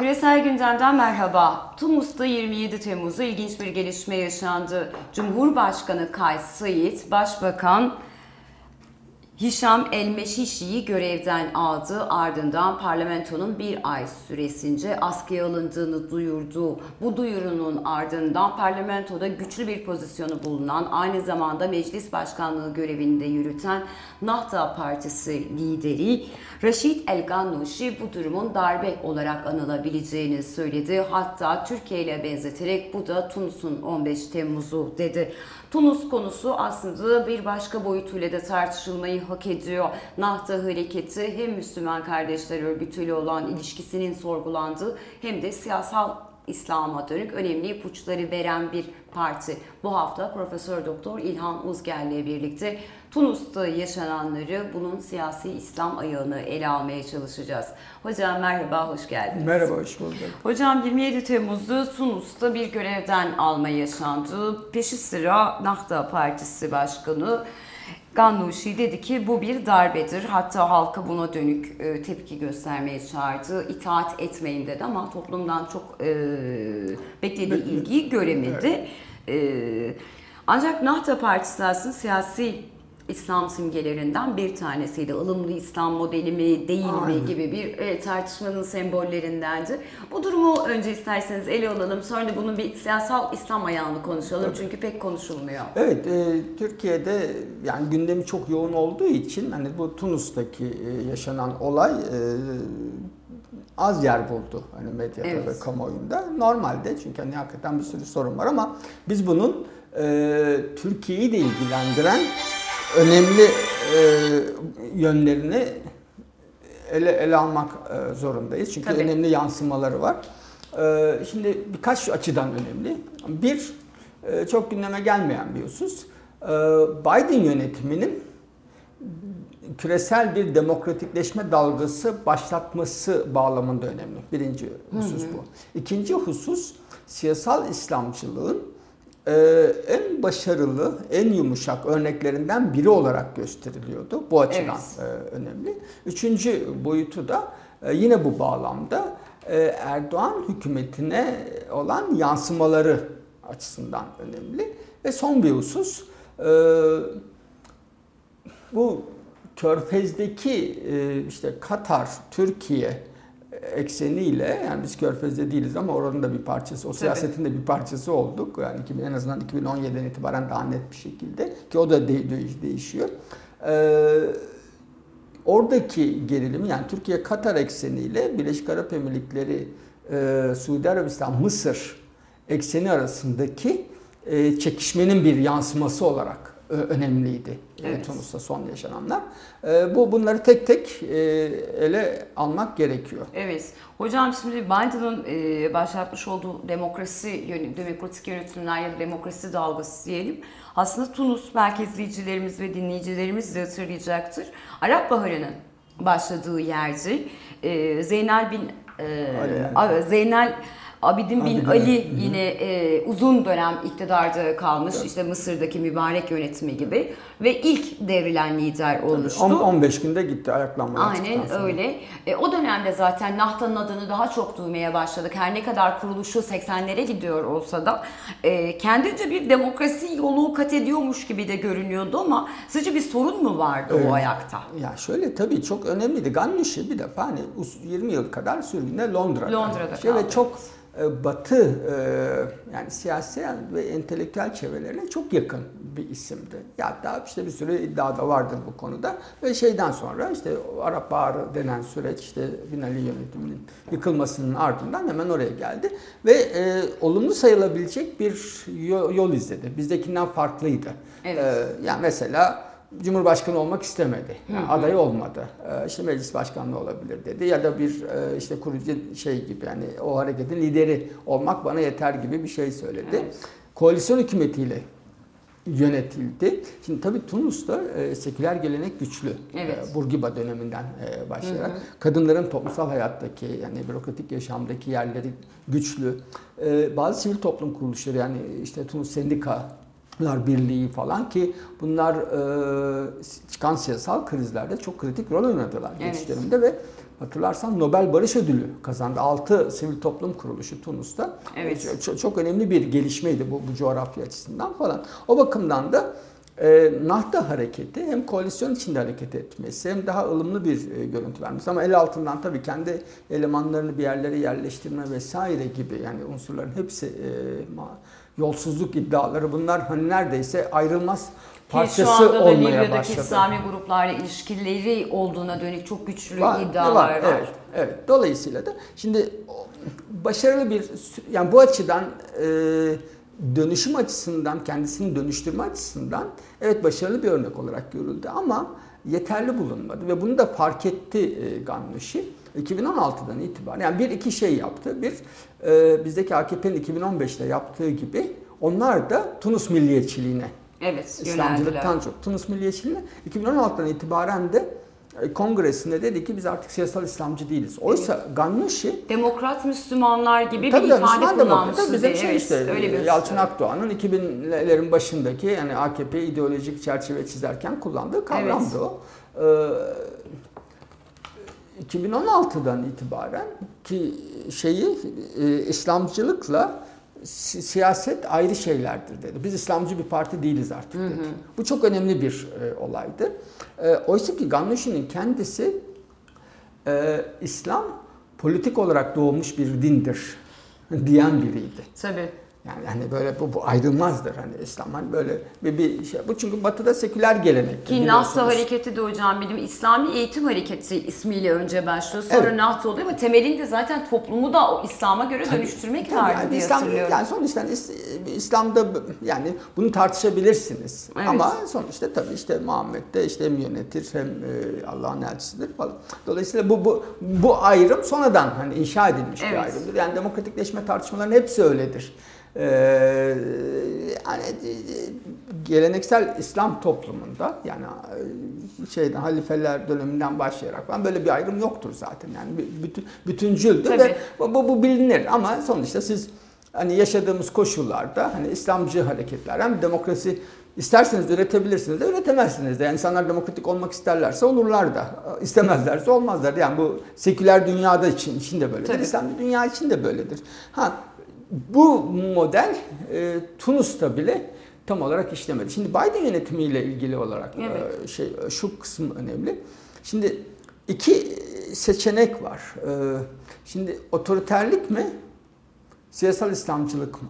Küresel gündemden merhaba. Tunus'ta 27 Temmuz'da ilginç bir gelişme yaşandı. Cumhurbaşkanı Kays Said, Başbakan Hişam El-Meşişi'yi görevden aldı. Ardından parlamentonun bir ay süresince askıya alındığını duyurdu. Bu duyurunun ardından parlamentoda güçlü bir pozisyonu bulunan, aynı zamanda meclis başkanlığı görevini de yürüten Nahda Partisi lideri Raşid El Gannouchi bu durumun darbe olarak anılabileceğini söyledi. Hatta Türkiye ile benzeterek bu da Tunus'un 15 Temmuz'u dedi. Tunus konusu aslında bir başka boyutuyla da tartışılmayı hak ediyor. Nahta hareketi hem Müslüman Kardeşler Örgütü ile olan ilişkisinin sorgulandığı hem de siyasal İslam'a dönük önemli ipuçları veren bir parti. Bu hafta Profesör Doktor İlhan Uzger ile birlikte Tunus'ta yaşananları bunun siyasi İslam ayağını ele almaya çalışacağız. Hocam merhaba, hoş geldiniz. Merhaba, hoş bulduk. Hocam 27 Temmuz'da Tunus'ta bir görevden alma yaşandı. Peşi sıra Nahda Partisi Başkanı Gannouchi dedi ki bu bir darbedir. Hatta halka buna dönük e, tepki göstermeye çağırdı. İtaat etmeyin dedi ama toplumdan çok e, beklediği ilgiyi göremedi. Evet. E, ancak Nahda Partisi aslında siyasi İslam simgelerinden bir tanesiydi. ılımlı İslam modeli mi değil mi gibi bir e, tartışmanın sembollerindendi. Bu durumu önce isterseniz ele alalım. Sonra da bunun bir siyasal İslam ayağını konuşalım. Tabii. Çünkü pek konuşulmuyor. Evet, e, Türkiye'de yani gündemi çok yoğun olduğu için hani bu Tunus'taki e, yaşanan olay e, az yer buldu hani medyada evet. ve kamuoyunda. Normalde çünkü hani hakikaten bir sürü sorun var ama biz bunun e, Türkiye'yi de ilgilendiren önemli e, yönlerini ele, ele almak e, zorundayız. Çünkü Tabii. önemli yansımaları var. E, şimdi birkaç açıdan önemli. Bir, e, çok gündeme gelmeyen bir husus. E, Biden yönetiminin küresel bir demokratikleşme dalgası başlatması bağlamında önemli. Birinci husus hı hı. bu. İkinci husus siyasal İslamcılığın e, en başarılı, en yumuşak örneklerinden biri olarak gösteriliyordu. Bu açıdan evet. e, önemli. Üçüncü boyutu da e, yine bu bağlamda e, Erdoğan hükümetine olan yansımaları açısından önemli. Ve son bir husus, e, bu Körfez'deki e, işte Katar, Türkiye, ekseniyle yani biz Körfez'de değiliz ama oranın da bir parçası, o siyasetin de bir parçası olduk. Yani 2000, en azından 2017'den itibaren daha net bir şekilde ki o da de, de, değişiyor. Ee, oradaki gerilimi yani Türkiye-Katar ekseniyle Birleşik Arap Emirlikleri, e, Suudi Arabistan, Mısır ekseni arasındaki e, çekişmenin bir yansıması olarak önemliydi e, evet. Tunus'ta son yaşananlar. E, bu bunları tek tek ele almak gerekiyor. Evet. Hocam şimdi Biden'ın başlatmış olduğu demokrasi demokratik yönetimler ya da demokrasi dalgası diyelim. Aslında Tunus belki izleyicilerimiz ve dinleyicilerimiz de hatırlayacaktır. Arap Baharı'nın başladığı yerdi. Zeynel bin Zeynel Abidin bin Ali yine e, uzun dönem iktidarda kalmış evet. işte Mısır'daki mübarek yönetimi gibi ve ilk devrilen lider olmuştu. 15 günde gitti ayaklanmaya Aynen öyle. E, o dönemde zaten Nahta'nın adını daha çok duymaya başladık. Her ne kadar kuruluşu 80'lere gidiyor olsa da e, kendince bir demokrasi yolu kat ediyormuş gibi de görünüyordu ama sizce bir sorun mu vardı evet. o ayakta? Ya şöyle tabii çok önemliydi. Gannuşi bir defa hani 20 yıl kadar sürgünde Londra'da. Londra'da kaldı. Ve çok Batı e, yani siyasi ve entelektüel çevrelerine çok yakın bir isimdi. Ya hatta işte bir sürü iddia da vardır bu konuda. Ve şeyden sonra işte Arap Baharı denen süreç işte Binali yönetiminin yıkılmasının ardından hemen oraya geldi. Ve e, olumlu sayılabilecek bir yol, yol izledi. Bizdekinden farklıydı. Evet. E, yani mesela Cumhurbaşkanı olmak istemedi. Yani aday olmadı. Ee, işte meclis başkanlığı olabilir dedi. Ya da bir e, işte kurucu şey gibi yani o hareketin lideri olmak bana yeter gibi bir şey söyledi. Evet. Koalisyon hükümetiyle yönetildi. Şimdi tabii Tunus'ta e, seküler gelenek güçlü. Evet. E, Burgiba döneminden e, başlayarak. Hı hı. Kadınların toplumsal hayattaki yani bürokratik yaşamdaki yerleri güçlü. E, bazı sivil toplum kuruluşları yani işte Tunus Sendika Lar Birliği falan ki bunlar e, çıkan siyasal krizlerde çok kritik rol oynadılar evet. geçiş döneminde ve hatırlarsan Nobel Barış Ödülü kazandı. 6 sivil toplum kuruluşu Tunus'ta. Evet. Çok, çok önemli bir gelişmeydi bu, bu coğrafya açısından falan. O bakımdan da e, Nahda hareketi hem koalisyon içinde hareket etmesi hem daha ılımlı bir e, görüntü vermesi ama el altından tabii kendi elemanlarını bir yerlere yerleştirme vesaire gibi yani unsurların hepsi e, yolsuzluk iddiaları bunlar hani neredeyse ayrılmaz Ki şu parçası anda da olmaya Libya'daki başladı. İslami gruplarla ilişkileri olduğuna dönük çok güçlü Var, iddialar var, var. Evet, evet. Dolayısıyla da şimdi başarılı bir yani bu açıdan e, dönüşüm açısından kendisini dönüştürme açısından evet başarılı bir örnek olarak görüldü ama yeterli bulunmadı ve bunu da fark etti e, Gannuşi. 2016'dan itibaren yani bir iki şey yaptı. Bir e, bizdeki AKP'nin 2015'te yaptığı gibi onlar da Tunus milliyetçiliğine Evet, yöneldiler. İslamcılıktan çok Tunus milliyetçiliğine 2016'dan itibaren de kongresinde dedi ki biz artık siyasal İslamcı değiliz. Oysa Gannuşi Demokrat Müslümanlar gibi tabii bir de ifade Müslüman demokrat kullanmıştı. bizim şey evet, işte öyle bir Yalçın Akdoğan'ın 2000'lerin başındaki yani AKP ideolojik çerçeve çizerken kullandığı kavramdı o. Ee, 2016'dan itibaren ki şeyi e, İslamcılıkla si- siyaset ayrı şeylerdir dedi. Biz İslamcı bir parti değiliz artık dedi. Bu çok önemli bir e, olaydı. E, oysa ki Gannuşi'nin kendisi e, İslam politik olarak doğmuş bir dindir diyen biriydi. Tabii. Yani hani böyle bu, bu ayrılmazdır hani İslam hani böyle bir, bir şey. Bu çünkü Batı'da seküler gelenek. Ki Nahta hareketi de hocam benim İslami Eğitim Hareketi ismiyle önce başlıyor. Sonra Evet. Nahta oluyor ama temelinde zaten toplumu da o İslam'a göre dönüştürmek Tabii vardı yani diye İslam, hatırlıyorum. yani sonuçta İs- İslam'da yani bunu tartışabilirsiniz. Evet. Ama sonuçta tabii işte Muhammed de işte hem yönetir hem e, Allah'ın elçisidir falan. Dolayısıyla bu bu bu ayrım sonradan hani inşa edilmiş Evet. bir ayrımdır. Yani demokratikleşme tartışmalarının hepsi öyledir. Ee, yani geleneksel İslam toplumunda yani e, şeyden halifeler döneminden başlayarak falan böyle bir ayrım yoktur zaten. Yani bütün bütüncüldür Tabii. ve bu, bu, bilinir ama sonuçta siz hani yaşadığımız koşullarda hani İslamcı hareketler hem demokrasi isterseniz üretebilirsiniz de üretemezsiniz de. Yani insanlar demokratik olmak isterlerse olurlar da. istemezlerse olmazlar. Yani bu seküler dünyada için, için de böyledir. Tabii. İslamcı dünya için de böyledir. Ha bu model e, Tunus'ta bile tam olarak işlemedi. Şimdi Biden yönetimiyle ilgili olarak e, Evet. şey şu kısım önemli. Şimdi iki seçenek var. E, şimdi otoriterlik mi? Siyasal İslamcılık mı?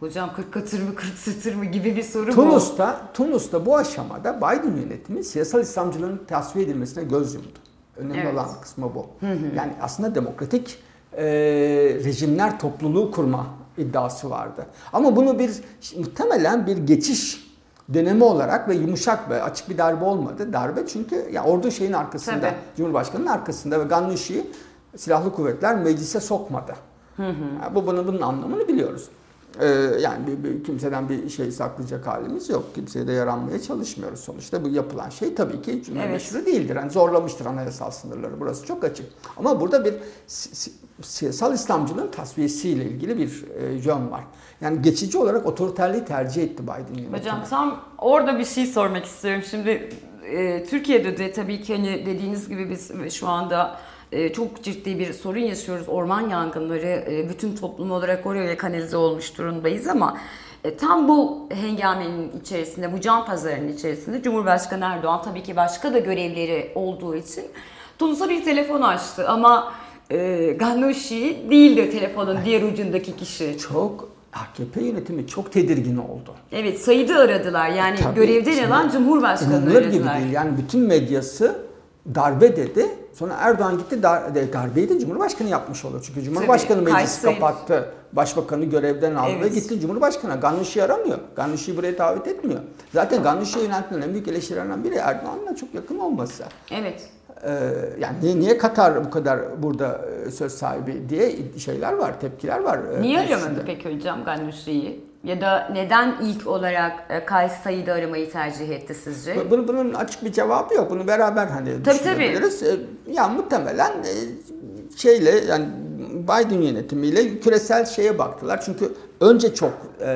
Hocam 40 katır mı 40 satır mı gibi bir soru bu. Tunus'ta, Tunus'ta bu aşamada Biden yönetimi siyasal İslamcılığın tasfiye edilmesine göz yumdu. Önemli Evet. olan kısmı bu. Yani aslında demokratik e, rejimler topluluğu kurma iddiası vardı. Ama bunu bir muhtemelen bir geçiş dönemi olarak ve yumuşak ve açık bir darbe olmadı. Darbe çünkü ya ordu şeyin arkasında, Tabii. Cumhurbaşkanı'nın arkasında ve Gannuşi'yi silahlı kuvvetler meclise sokmadı. Ya bu bunun, bunun anlamını biliyoruz. Ee, yani bir, bir- kimseden bir şey saklayacak halimiz yok. Kimseye de yaranmaya çalışmıyoruz sonuçta. Bu yapılan şey tabii ki cümle Evet. meşru değildir. Yani zorlamıştır anayasal sınırları. Burası çok açık. Ama burada bir si- si- siyasal İslamcılığın tasfiyesiyle ilgili bir e, yön var. Yani geçici olarak otoriterliği tercih etti Biden yönetimi. Hocam tam orada bir şey sormak istiyorum. Şimdi e, Türkiye'de de tabii ki hani dediğiniz gibi biz şu anda çok ciddi bir sorun yaşıyoruz. Orman yangınları e, bütün toplum olarak oraya kanalize olmuş durumdayız ama e, tam bu hengamenin içerisinde, bu can pazarının içerisinde Cumhurbaşkanı Erdoğan tabii ki başka da görevleri olduğu için Tunus'a bir telefon açtı ama e, Gannouchi değildi telefonun diğer ucundaki kişi. Çok AKP yönetimi çok tedirgin oldu. Evet Said'i aradılar. Yani Tabii, görevden alan Cumhurbaşkanı İnanılır gibi aradılar. değil. Yani bütün medyası darbe dedi. Sonra Erdoğan gitti dar, darbeyi de Cumhurbaşkanı yapmış olur. Çünkü Cumhurbaşkanı Tabii, meclisi Kayseri- kapattı. Başbakanı görevden aldı ve Evet. gitti Cumhurbaşkanı. Gannuşi'yi aramıyor. Gannuşi'yi buraya davet etmiyor. Zaten Gannuşi'ye yöneltilen en büyük eleştirilerinden biri Erdoğan'la çok yakın olması. Evet. Ee, yani niye, niye Katar bu kadar burada e, söz sahibi diye şeyler var, tepkiler var. e, Niye aramadı peki hocam Gannouchi'yi? Ya da neden ilk olarak e, Kays Said'i aramayı tercih etti sizce? Bu- Bunun, bunun açık bir cevabı yok. Bunu beraber hani Tabii, düşünebiliriz. Ee, Ya muhtemelen e, şeyle yani Biden yönetimiyle küresel şeye baktılar. Çünkü önce çok e,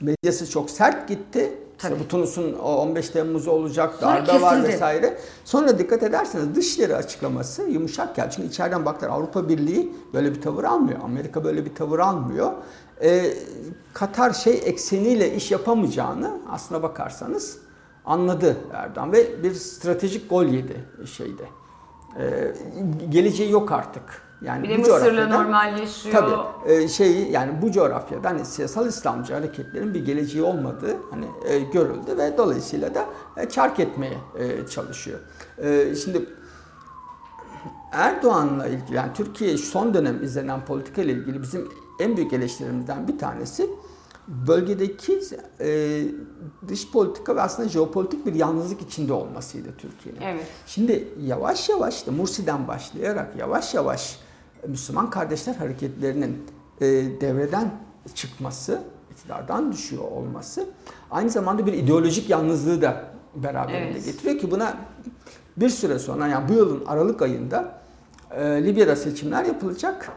medyası çok sert gitti. İşte Tabii. bu Tunus'un o 15 Temmuz'u olacak, Sonra darbe var vesaire. Sonra dikkat ederseniz dışişleri açıklaması yumuşak geldi. Çünkü içeriden baktılar Avrupa Birliği böyle bir tavır almıyor. Amerika böyle bir tavır almıyor. Ee, Katar şey ekseniyle iş yapamayacağını aslına bakarsanız anladı Erdoğan ve bir stratejik gol yedi şeyde. Ee, geleceği yok artık. Yani Bir de bu Mısır'la normalleşiyor. Tabii e, şeyi yani bu coğrafyada hani siyasal İslamcı hareketlerin bir geleceği olmadığı hani e, görüldü ve dolayısıyla da e, çark etmeye e, çalışıyor. E, şimdi Erdoğan'la ilgili yani Türkiye son dönem izlenen politika ile ilgili bizim en büyük eleştirilerimizden bir tanesi bölgedeki e, dış politika ve aslında jeopolitik bir yalnızlık içinde olmasıydı Türkiye'nin. Evet. Şimdi yavaş yavaş da Mursi'den başlayarak yavaş yavaş Müslüman kardeşler hareketlerinin e, devreden çıkması, iktidardan düşüyor olması aynı zamanda bir ideolojik yalnızlığı da beraberinde Evet. getiriyor ki buna bir süre sonra yani bu yılın Aralık ayında e, Libya'da seçimler yapılacak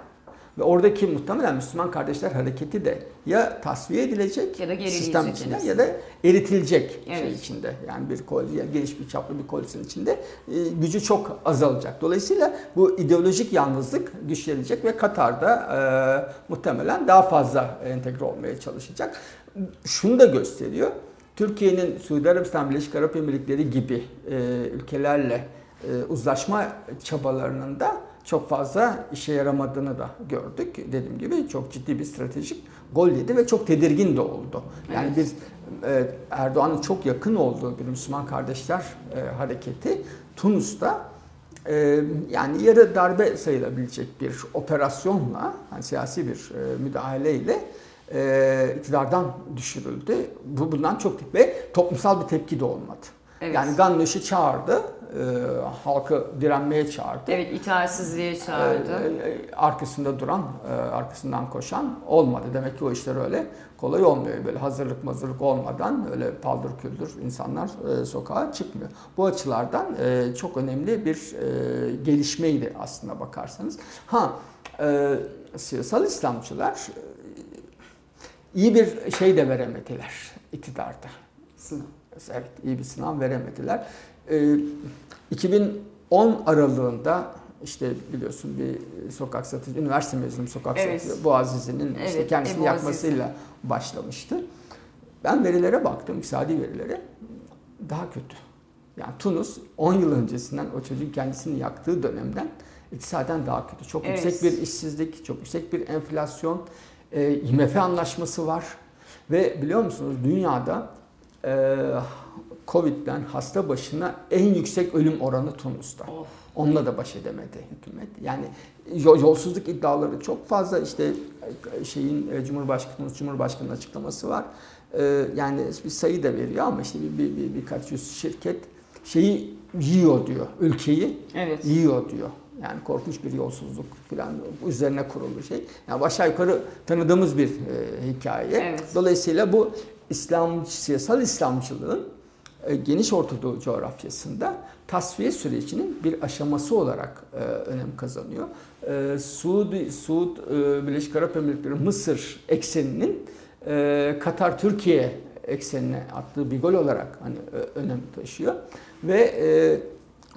ve oradaki muhtemelen Müslüman Kardeşler Hareketi de ya tasfiye edilecek Ya da sistem içinde ya da eritilecek şey Evet. içinde. Yani bir koalisyon, geniş bir çaplı bir koalisyon içinde e, gücü çok azalacak. Dolayısıyla bu ideolojik yalnızlık güçlenecek ve Katar'da e, muhtemelen daha fazla entegre olmaya çalışacak. Şunu da gösteriyor. Türkiye'nin Suudi Arabistan, Birleşik Arap Emirlikleri gibi e, ülkelerle e, uzlaşma çabalarının da çok fazla işe yaramadığını da gördük. Dediğim gibi çok ciddi bir stratejik gol yedi ve çok tedirgin de oldu. Yani Evet. biz e, Erdoğan'ın çok yakın olduğu bir Müslüman Kardeşler e, hareketi Tunus'ta e, yani yarı darbe sayılabilecek bir operasyonla, yani siyasi bir müdahaleyle e, iktidardan düşürüldü. Bu bundan çok ve toplumsal bir tepki de olmadı. Evet. Yani Gannöş'ü çağırdı, e, halkı direnmeye çağırdı. Evet itaatsizliğe çağırdı. Ee, e, arkasında duran, e, arkasından koşan olmadı. Demek ki o işler öyle kolay olmuyor. Böyle hazırlık mazırlık olmadan öyle paldır küldür insanlar e, sokağa çıkmıyor. Bu açılardan e, çok önemli bir e, gelişmeydi aslında bakarsanız. Ha, e, siyasal İslamcılar e, iyi bir şey de veremediler iktidarda. Sınav. Evet, iyi bir sınav veremediler. Ee, 2010 aralığında işte biliyorsun bir sokak satıcı, üniversite mezunu sokak Evet. satıcı Boğazizi'nin işte Evet, kendisini Ebu Aziz. yakmasıyla başlamıştı. Ben verilere baktım, iktisadi verilere. Daha kötü. Yani Tunus 10 yıl öncesinden o çocuğun kendisini yaktığı dönemden iktisaden daha kötü. Çok Evet. yüksek bir işsizlik, çok yüksek bir enflasyon, e, IMF anlaşması var. Ve biliyor musunuz dünyada e, Covid'den hasta başına en yüksek ölüm oranı Tunus'ta. Of. Onunla da baş edemedi hükümet. Yani yol- yolsuzluk iddiaları çok fazla. İşte şeyin e, Cumhurbaşkanı Cumhurbaşkanı'nın açıklaması var. E, Yani bir sayı da veriyor ama işte bir, bir, bir birkaç yüz şirket şeyi yiyor diyor. Ülkeyi Evet. yiyor diyor. Yani korkunç bir yolsuzluk falan üzerine kurulu şey. Yani aşağı yukarı tanıdığımız bir e, hikaye. Evet. Dolayısıyla bu İslam siyasal İslamcılığın geniş Orta Doğu coğrafyasında tasfiye sürecinin bir aşaması olarak e, önem kazanıyor. E, Suudi, Suud, e, Birleşik Arap Emirlikleri, Mısır ekseninin e, Katar, Türkiye eksenine attığı bir gol olarak hani e, önem taşıyor. Ve e,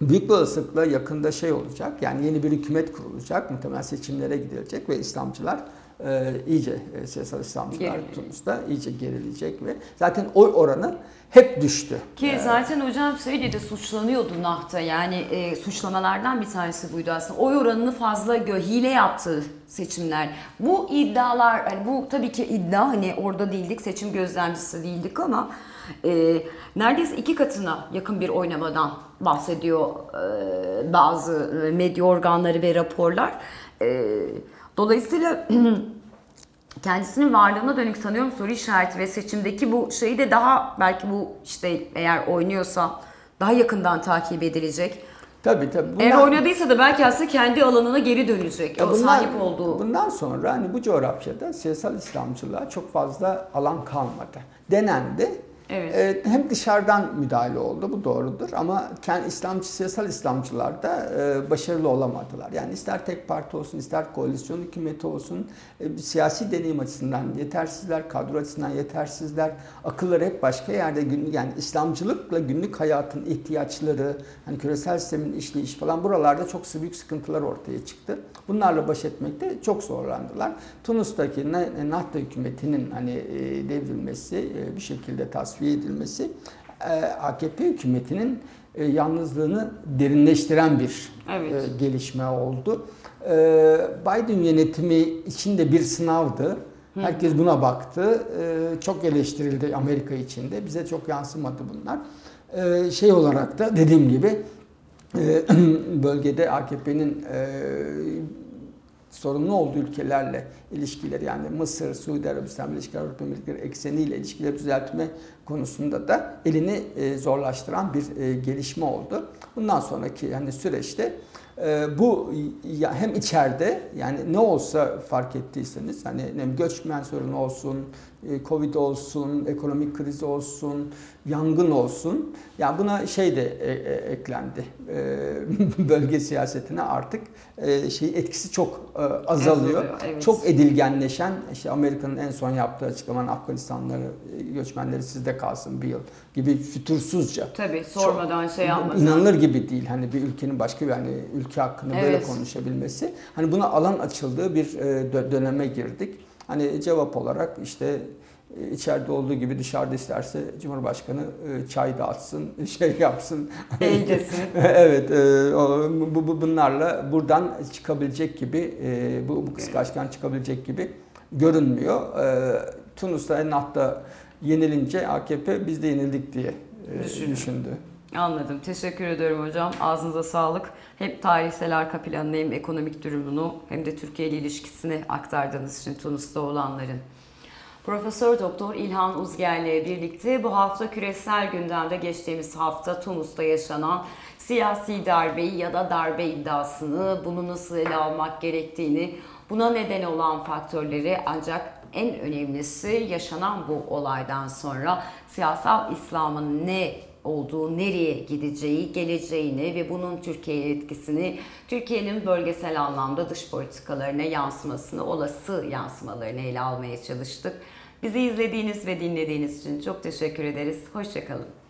büyük bir olasılıkla yakında şey olacak yani yeni bir hükümet kurulacak, muhtemelen seçimlere gidilecek ve İslamcılar e, iyice e, siyasal İslamcılar. Tunus'ta iyice gerilecek ve zaten oy oranı hep düştü. Ki zaten hocam şeyle de suçlanıyordu Nahta yani e, suçlamalardan bir tanesi buydu aslında. Oy oranını fazla gö hile yaptığı seçimler. Bu iddialar hani bu tabii ki iddia hani orada değildik seçim gözlemcisi değildik ama e, neredeyse iki katına yakın bir oynamadan bahsediyor e, bazı medya organları ve raporlar. E, dolayısıyla kendisinin varlığına dönük sanıyorum soru işareti ve seçimdeki bu şeyi de daha belki bu işte eğer oynuyorsa daha yakından takip edilecek. Tabii tabii. Eğer Bundan- oynadıysa da belki aslında kendi alanına geri dönecek. Ya o bundan- sahip olduğu. Bundan sonra hani bu coğrafyada siyasal İslamcılığa çok fazla alan kalmadı. Denendi. Evet. E, hem dışarıdan müdahale oldu bu doğrudur ama kendi İslamcı siyasal İslamcılar da e, başarılı olamadılar. Yani ister tek parti olsun ister koalisyon hükümeti olsun e, siyasi deneyim açısından yetersizler, kadro açısından yetersizler. Akılları hep başka yerde gün yani İslamcılıkla günlük hayatın ihtiyaçları, hani küresel sistemin işleyiş falan buralarda çok büyük sıkıntılar ortaya çıktı. Bunlarla baş etmekte çok zorlandılar. Tunus'taki Nahda hükümetinin hani e, devrilmesi, bir şekilde tasfiye edilmesi e, AKP hükümetinin e, yalnızlığını derinleştiren bir Evet. e, gelişme oldu. Biden yönetimi içinde bir sınavdı. Herkes buna baktı. Çok eleştirildi Amerika içinde. Bize çok yansımadı bunlar. Şey olarak da dediğim gibi bölgede AKP'nin sorunlu olduğu ülkelerle ilişkileri yani Mısır, Suudi Arabistan, Birleşik Arap Emirlikleri ekseniyle ilişkileri düzeltme konusunda da elini e, zorlaştıran bir e, gelişme oldu. Bundan sonraki yani süreçte bu ya hem içeride yani ne olsa fark ettiyseniz hani ne göçmen sorunu olsun, e, Covid olsun, ekonomik kriz olsun, yangın olsun. Yani buna şey de e, e, eklendi. E, bölge siyasetine artık e, şey etkisi çok e, azalıyor. Azalıyor, evet. Çok edilgenleşen işte Amerika'nın en son yaptığı açıklamanın Afganistanları e, göçmenleri sizde kalsın bir yıl gibi fütursuzca. Tabii sormadan şey yapmadan. İnanılır gibi değil. Hani bir ülkenin başka bir hani ülke hakkında böyle Evet. konuşabilmesi. Hani buna alan açıldığı bir e, dö- döneme girdik. Hani cevap olarak işte e, içeride olduğu gibi dışarıda isterse Cumhurbaşkanı e, çay dağıtsın, şey yapsın. Evet, bu, bu bunlarla buradan çıkabilecek gibi, bu, bu kıskaçtan çıkabilecek gibi görünmüyor. Tunus'ta Ennah'ta yenilince AKP biz de yenildik diye Düşündü. Anladım. Teşekkür ederim hocam. Ağzınıza sağlık. Hem tarihsel arka planını hem ekonomik durumunu hem de Türkiye ile ilişkisini aktardığınız için Tunus'ta olanların. Profesör Doktor İlhan Uzger'le birlikte bu hafta küresel gündemde geçtiğimiz hafta Tunus'ta yaşanan siyasi darbeyi ya da darbe iddiasını, bunu nasıl ele almak gerektiğini, buna neden olan faktörleri ancak en önemlisi yaşanan bu olaydan sonra siyasal İslam'ın ne olduğu, nereye gideceği, geleceğini ve bunun Türkiye'ye etkisini, Türkiye'nin bölgesel anlamda dış politikalarına yansımasını, olası yansımalarını ele almaya çalıştık. Bizi izlediğiniz ve dinlediğiniz için çok teşekkür ederiz. Hoşçakalın.